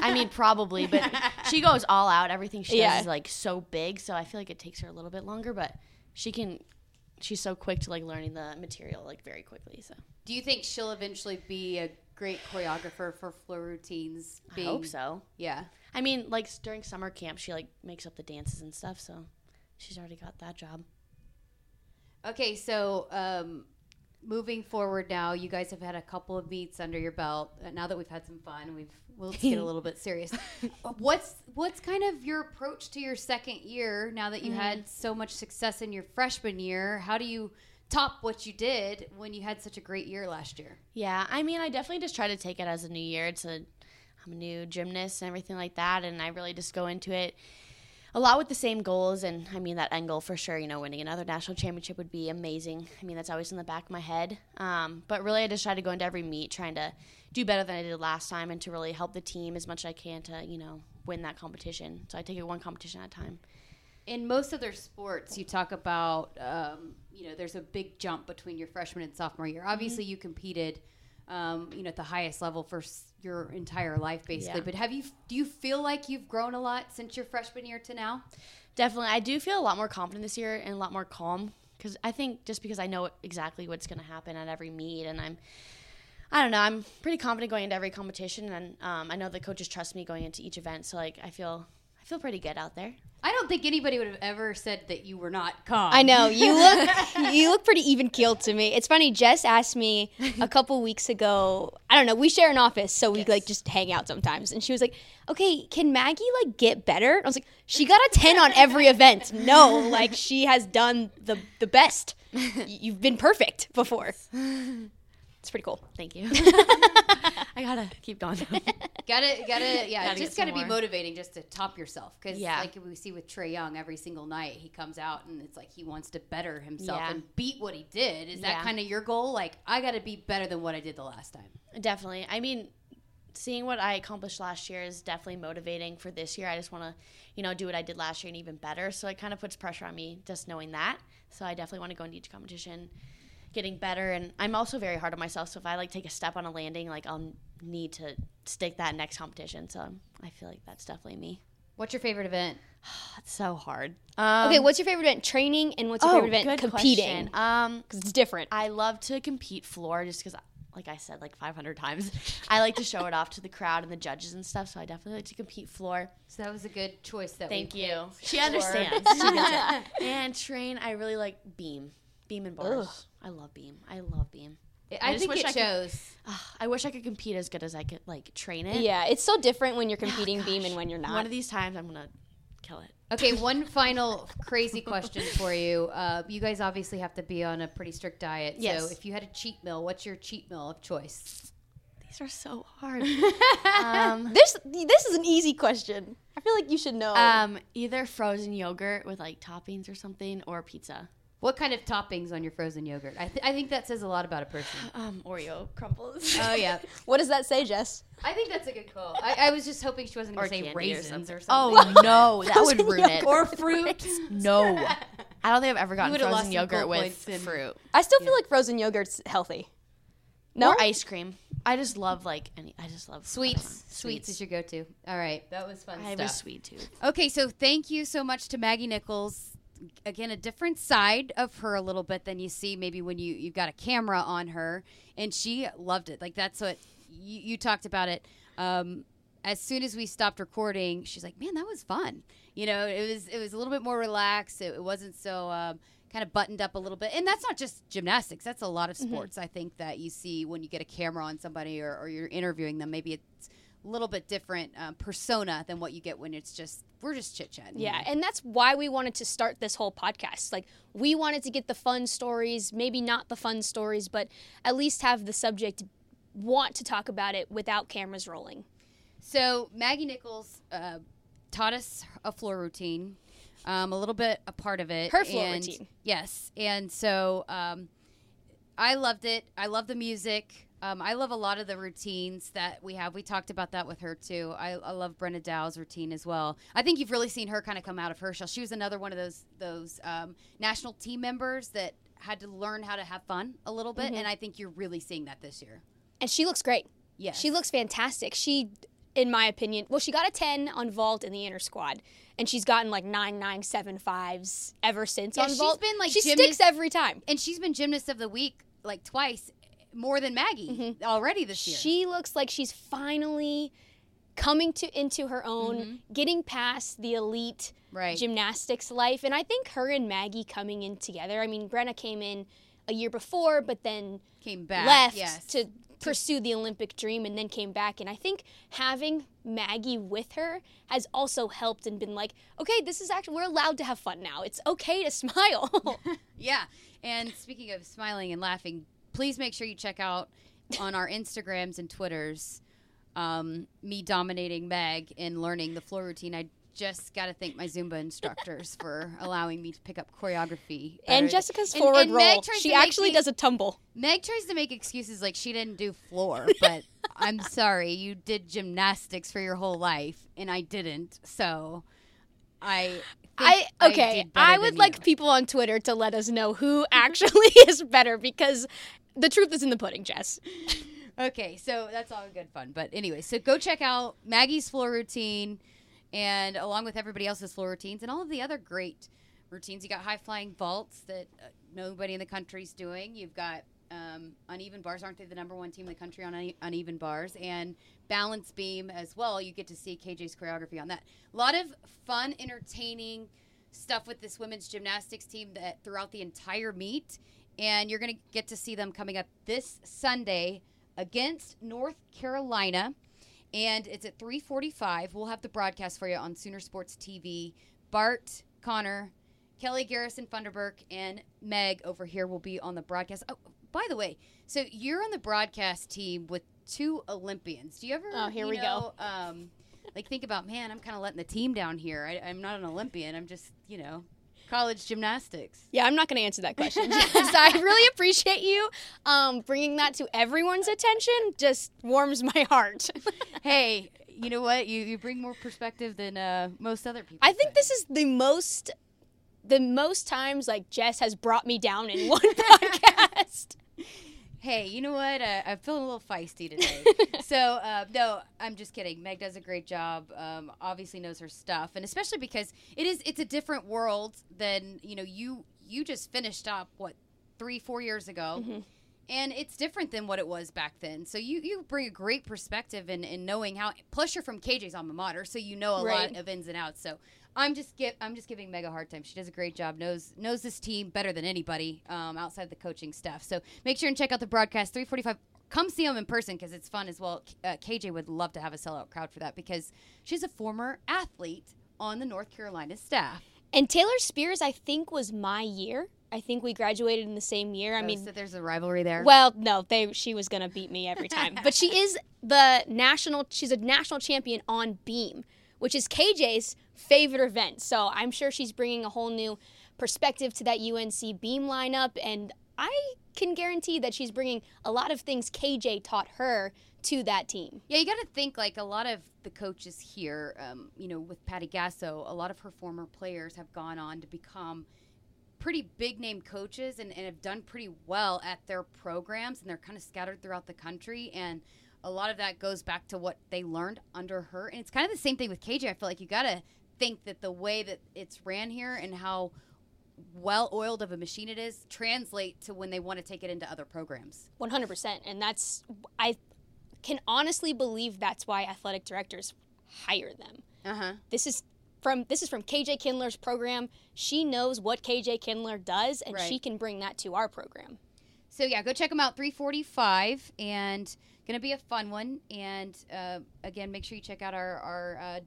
S8: I mean, [laughs] probably, but she goes all out. Everything she
S5: Yeah.
S8: does is like so big, so I feel like it takes her a little bit longer. But she can. She's so quick to like learning the material like very quickly. So
S4: Do you think she'll eventually be a great choreographer for floor routines?
S8: I hope so.
S4: Yeah.
S8: I mean, like during summer camp, she like makes up the dances and stuff. So she's already got that job.
S4: Okay, so um, moving forward now, you guys have had a couple of meets under your belt. Uh, Now that we've had some fun, we've we'll get a little bit [laughs] serious. what's what's kind of your approach to your second year now that you had so much success in your freshman year? How do you top what you did when you had such a great year last year?
S8: Yeah, I mean, I definitely just try to take it as a new year. It's a, I'm a new gymnast and everything like that, and I really just go into it a lot with the same goals. And I mean, that end goal for sure, you know, winning another national championship would be amazing. I mean, that's always in the back of my head. Um, but really, I just try to go into every meet trying to do better than I did last time and to really help the team as much as I can to, you know, win that competition. So I take it one competition at a time.
S4: in most other sports, you talk about, um, you know, there's a big jump between your freshman and sophomore year. Obviously, you competed, um, you know, at the highest level for s- your entire life, basically.
S8: Yeah.
S4: But have you, do you feel like you've grown a lot since your freshman year to now?
S8: Definitely. I do feel a lot more confident this year and a lot more calm because I think just because I know exactly what's going to happen at every meet and I'm, I don't know, I'm pretty confident going into every competition and um, I know the coaches trust me going into each event. So like I feel, I feel pretty good out there.
S4: I don't think anybody would have ever said that you were not calm.
S5: I know you look [laughs] you look pretty even keeled to me. It's funny. Jess asked me a couple weeks ago. I don't know. We share an office, so we like just hang out sometimes. And she was like, "Okay, can Maggie like get better?" And I was like, "She got a ten on every event. No, like she has done the the best. [laughs] You've been perfect before. It's pretty cool.
S8: Thank you. [laughs] I gotta keep going. [laughs]
S4: Gotta, gotta, [laughs] yeah,
S8: Gotta
S4: just gotta be
S8: more.
S4: motivating just to top yourself. Because,
S8: Yeah.
S4: like we see with Trae Young every single night, he comes out and it's like he wants to better himself
S8: Yeah.
S4: and beat what he did. Is that kind of your goal? Like, I gotta be better than what I did the last time.
S8: definitely. I mean, seeing what I accomplished last year is definitely motivating for this year. I just want to, you know, do what I did last year and even better. So it kind of puts pressure on me just knowing that. So I definitely want to go into each competition getting better and I'm also very hard on myself. So if I like take a step on a landing, like I'll need to stick that next competition. So I feel like that's definitely me.
S4: What's your favorite event? [sighs]
S8: That's so hard. Um,
S5: Okay, what's your favorite event? Training and what's your
S8: oh,
S5: favorite event? Competing.
S8: question. Um,
S5: Because it's different.
S8: I love to compete floor just because, like I said, like 500 times, [laughs] I like to show it off to the crowd and the judges and stuff. So I definitely like to compete floor.
S4: So that was a good choice. That
S8: Thank you. She understands. She. [laughs] And train, I really like beam, beam and bars. I love beam. I love beam.
S4: I,
S8: I just
S4: think
S8: wish
S4: it
S8: I could-
S4: shows.
S8: Ah, I wish I could compete as good as I could like train it.
S5: yeah, it's so different when you're competing beam and when you're not.
S8: One of these times, I'm gonna kill it.
S4: Okay, one final crazy question for you. Uh, you guys obviously have to be on a pretty strict diet. So if you had a cheat meal, what's your cheat meal of choice?
S8: These are so hard. [laughs] um,
S5: this this is an easy question. I feel like you should know.
S8: um, either frozen yogurt with like toppings or something, or pizza.
S4: What kind of toppings on your frozen yogurt? I, th- I think that says a lot about a person. [sighs]
S8: Um, Oreo crumbles.
S4: Oh yeah, [laughs]
S5: what does that say, Jess?
S4: I think that's a good call. I, I was just hoping she wasn't going to say raisins or,
S8: something.
S4: something.
S8: Oh no, [laughs] that would ruin it.
S4: or fruit. [laughs]
S8: No, I don't think I've ever gotten
S4: would've lost
S8: frozen
S4: some
S8: yogurt
S4: gold
S8: with
S4: points in-
S8: fruit
S5: I still feel like frozen yogurt's healthy. No,
S8: or ice cream. I just love like any. I just love
S4: Sweets.
S8: whatever.
S4: Sweets is your go-to. All right, that was fun
S8: I have
S4: stuff.
S8: a sweet tooth.
S4: Okay, so thank you so much to Maggie Nichols. Again, a different side of her a little bit than you see maybe when you you've got a camera on her, and she loved it. Like that's what you, you talked about it. Um, as soon as we stopped recording, she's like, "Man, that was fun." You know, it was it was a little bit more relaxed. It, it wasn't so um, kind of buttoned up a little bit, and that's not just gymnastics. That's a lot of sports. I think that you see when you get a camera on somebody or, or you're interviewing them. Maybe it's little bit different um, persona than what you get when it's just we're just chit chatting.
S5: Yeah, and that's why we wanted to start this whole podcast. Like, we wanted to get the fun stories, maybe not the fun stories, but at least have the subject want to talk about it without cameras rolling.
S4: So Maggie Nichols uh, taught us a floor routine, um, a little bit a part of it.
S5: Her floor
S4: and-
S5: routine.
S4: Yes, and so um, I loved it. I love the music. Um, I love a lot of the routines that we have. We talked about that with her too. I, I love Brenna Dowell's routine as well. I think you've really seen her kind of come out of her shell. She was another one of those those um, national team members that had to learn how to have fun a little bit, and I think you're really seeing that this year.
S5: And she looks great.
S4: Yes.
S5: She looks fantastic. She, in my opinion, well, she got a 10 on vault in the inner squad, and she's gotten like nine, nine, seven fives ever since
S4: Yeah,
S5: on
S4: she's
S5: vault.
S4: been, like,
S5: she
S4: gymnast-
S5: sticks every time.
S4: and she's been gymnast of the week like twice more than Maggie mm-hmm. already this year.
S5: She looks like she's finally coming to into her own, mm-hmm. getting past the elite
S4: Right.
S5: gymnastics life. And I think her and Maggie coming in together. I mean, Brenna came in a year before, but then
S4: Came back.
S5: left
S4: yes.
S5: to pursue the Olympic dream and then came back. And I think having Maggie with her has also helped and been like, okay, this is actually, we're allowed to have fun now. It's okay to [laughs] smile. [laughs]
S4: Yeah. And speaking of smiling and laughing, please make sure you check out on our Instagrams and Twitters um, me dominating Meg in learning the floor routine. I just got to thank my Zumba instructors for allowing me to pick up choreography.
S5: and. Jessica's
S4: And-
S5: forward
S4: and
S5: roll, she actually
S4: me-
S5: does a tumble.
S4: Meg tries to make excuses like she didn't do floor, [laughs] but I'm sorry, you did gymnastics for your whole life, and I didn't. So I.
S5: I okay.
S4: better
S5: I would like
S4: you.
S5: people on Twitter to let us know who [laughs] actually [laughs] is better because the truth is in the pudding, Jess. [laughs]
S4: Okay, so that's all good fun. But anyway, so go check out Maggie's floor routine and along with everybody else's floor routines and all of the other great routines. You got high flying vaults that uh, nobody in the country's doing. You've got um, uneven bars. Aren't they the number one team in the country on une- uneven bars? And balance beam as well. You get to see KJ's choreography on that. A lot of fun, entertaining stuff with this women's gymnastics team that throughout the entire meet. And you're going to get to see them coming up this Sunday against North Carolina. And it's at 345. We'll have the broadcast for you on Sooner Sports TV. Bart, Conner, Kelly Garrison Funderburk, and Meg over here will be on the broadcast. Oh, by the way, so you're on the broadcast team with two Olympians. Do you ever?
S5: Oh, here
S4: you
S5: we go.
S4: Um, like think about, man, I'm kind of letting the team down here. I, I'm not an Olympian. I'm just, you know, college gymnastics.
S5: Yeah, I'm not going to answer that question. [laughs] Jess. I really appreciate you um, bringing that to everyone's attention. Just warms my heart. [laughs]
S4: hey, you know what? You you bring more perspective than uh, most other people.
S5: I think this is the most, the most times like Jess has brought me down in [laughs] one podcast.
S4: Hey, you know what? Uh, I'm feeling a little feisty [laughs] today. so, uh, no, I'm just kidding. Meg does a great job. Um, obviously knows her stuff, and especially because it is it's a different world than you know you you just finished up what three four years ago. And it's different than what it was back then. So you, you bring a great perspective in, in knowing how. Plus, you're from KJ's alma mater, so you know a
S5: Right.
S4: lot of ins and outs. So I'm just give I'm just giving Meg a hard time. She does a great job. knows knows this team better than anybody um, outside the coaching staff. So make sure and check out the broadcast 345. Come see them in person because it's fun as well. Uh, KJ would love to have a sellout crowd for that because she's a former athlete on the North Carolina staff.
S5: And Taylor Spears, I think, was my year. I think we graduated in the same year. I
S4: Oh,
S5: mean,
S4: so there's a rivalry there.
S5: Well, no, they she was gonna beat me every time. but she [laughs] is the national. She's a national champion on beam, which is KJ's favorite event. So I'm sure she's bringing a whole new perspective to that UNC beam lineup, and I can guarantee that she's bringing a lot of things KJ taught her to that team.
S4: Yeah, you got to think like a lot of the coaches here, um, you know, with Patty Gasso, a lot of her former players have gone on to become pretty big name coaches and, and have done pretty well at their programs, and they're kind of scattered throughout the country. And a lot of that goes back to what they learned under her. And it's kind of the same thing with KJ. I feel like you got to think that the way that it's ran here and how well oiled of a machine it is translate to when they want to take it into other programs.
S5: 100%. And that's, I can honestly believe that's why athletic directors hire them.
S4: Uh huh.
S5: This is from this is from KJ Kindler's program. She knows what KJ Kindler does, and she can bring that to our program.
S4: So yeah, go check them out. 345 and gonna be a fun one. And uh, again, make sure you check out our our uh,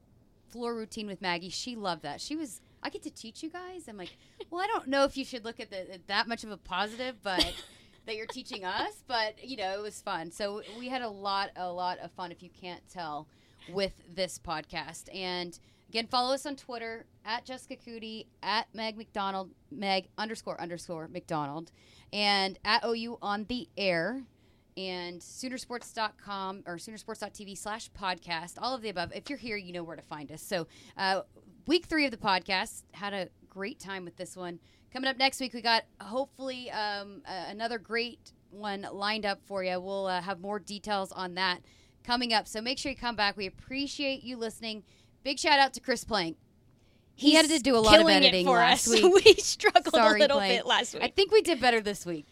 S4: floor routine with Maggie. She loved that. She was. I get to teach you guys. I'm like, well, I don't know if you should look at the, that much of a positive, but [laughs] that you're teaching us. But you know, it was fun. So we had a lot, a lot of fun. If you can't tell, with this podcast and. Again, follow us on Twitter at Jessica Coody, at Meg McDonald, Meg underscore underscore McDonald, and at OU on the air, and Soonersports.com or Soonersports.tv slash podcast. All of the above. If you're here, you know where to find us. So, uh, week three of the podcast had a great time with this one. Coming up next week, we got hopefully um, uh, another great one lined up for you. We'll uh, have more details on that coming up. So make sure you come back. We appreciate you listening. Big shout out to Chris Plank. He had to do a lot of editing
S5: for
S4: last
S5: us. [laughs]
S4: week.
S5: we struggled
S4: Sorry,
S5: a little
S4: Plank.
S5: bit last week.
S4: I think we did better this week.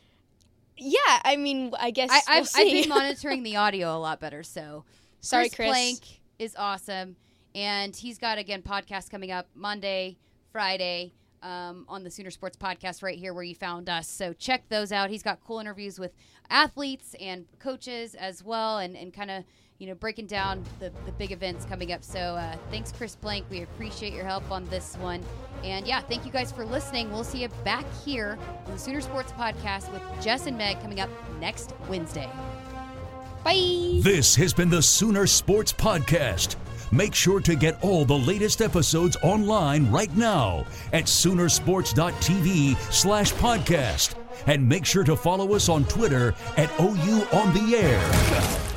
S5: Yeah, I mean, I guess
S4: I,
S5: we'll
S4: I've, I've been [laughs] monitoring the audio a lot better. So [laughs]
S5: Sorry, Chris.
S4: Plank is awesome, and he's got again podcast coming up Monday, Friday. um, on the Sooner Sports Podcast right here where you found us. So check those out. He's got cool interviews with athletes and coaches as well, and, and kind of you know breaking down the, the big events coming up. So uh, thanks, Chris Plank. We appreciate your help on this one. And yeah, thank you guys for listening. We'll see you back here on the Sooner Sports Podcast with Jess and Meg coming up next Wednesday. Bye.
S2: This has been the Sooner Sports Podcast. Make sure to get all the latest episodes online right now at Soonersports.tv slash podcast. And make sure to follow us on Twitter at OU On The Air. [laughs]